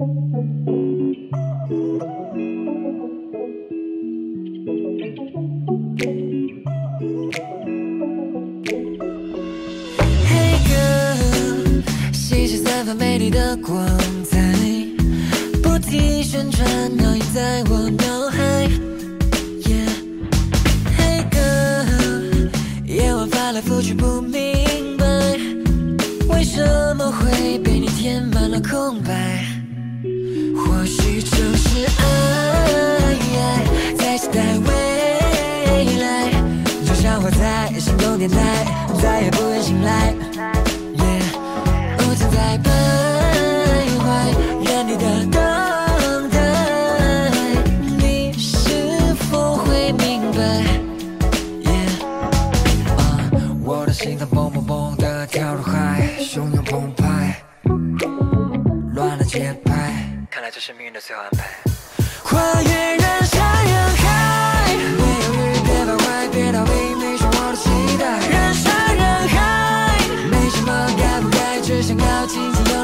Hey girl，，谢谢散发美丽的光彩，不停旋转摇曳在我脑海。Yeah，嘿哥，夜晚翻来覆去不明白，为什么会被你填满了空白？或许就是爱，在期待未来，就像活在心动电台，再也不愿醒来。Yeah，不停在徘徊，原地的等待，你是否会明白？Yeah，啊，我的心脏砰砰砰的跳入海，汹涌澎湃。乱了节拍，这是命运的最好安排。跨越人山人海别犹豫别徘徊别逃避你双我都期待。人山人海没什么该不该只想要紧情游